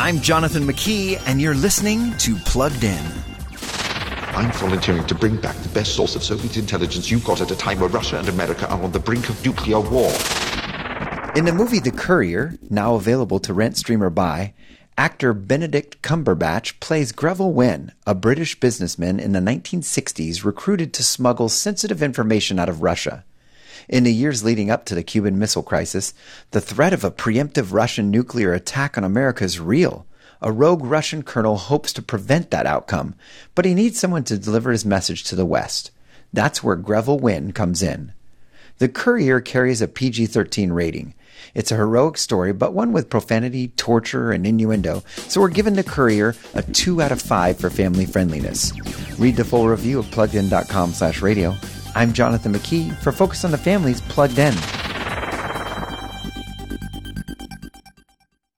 I'm Jonathan McKee, and you're listening to Plugged In. I'm volunteering to bring back the best source of Soviet intelligence you've got at a time where Russia and America are on the brink of nuclear war. In the movie The Courier, now available to rent, stream, or buy, actor Benedict Cumberbatch plays Greville Wynne, a British businessman in the 1960s recruited to smuggle sensitive information out of Russia. In the years leading up to the Cuban Missile Crisis, the threat of a preemptive Russian nuclear attack on America is real. A rogue Russian colonel hopes to prevent that outcome, but he needs someone to deliver his message to the West. That's where Greville Wynne comes in. The Courier carries a PG 13 rating. It's a heroic story, but one with profanity, torture, and innuendo, so we're giving The Courier a 2 out of 5 for family friendliness. Read the full review at pluggedin.com slash radio I'm Jonathan McKee for Focus on the Family's Plugged In.